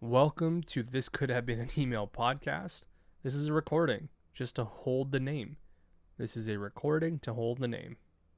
Welcome to This Could Have Been an Email podcast. This is a recording just to hold the name. This is a recording to hold the name.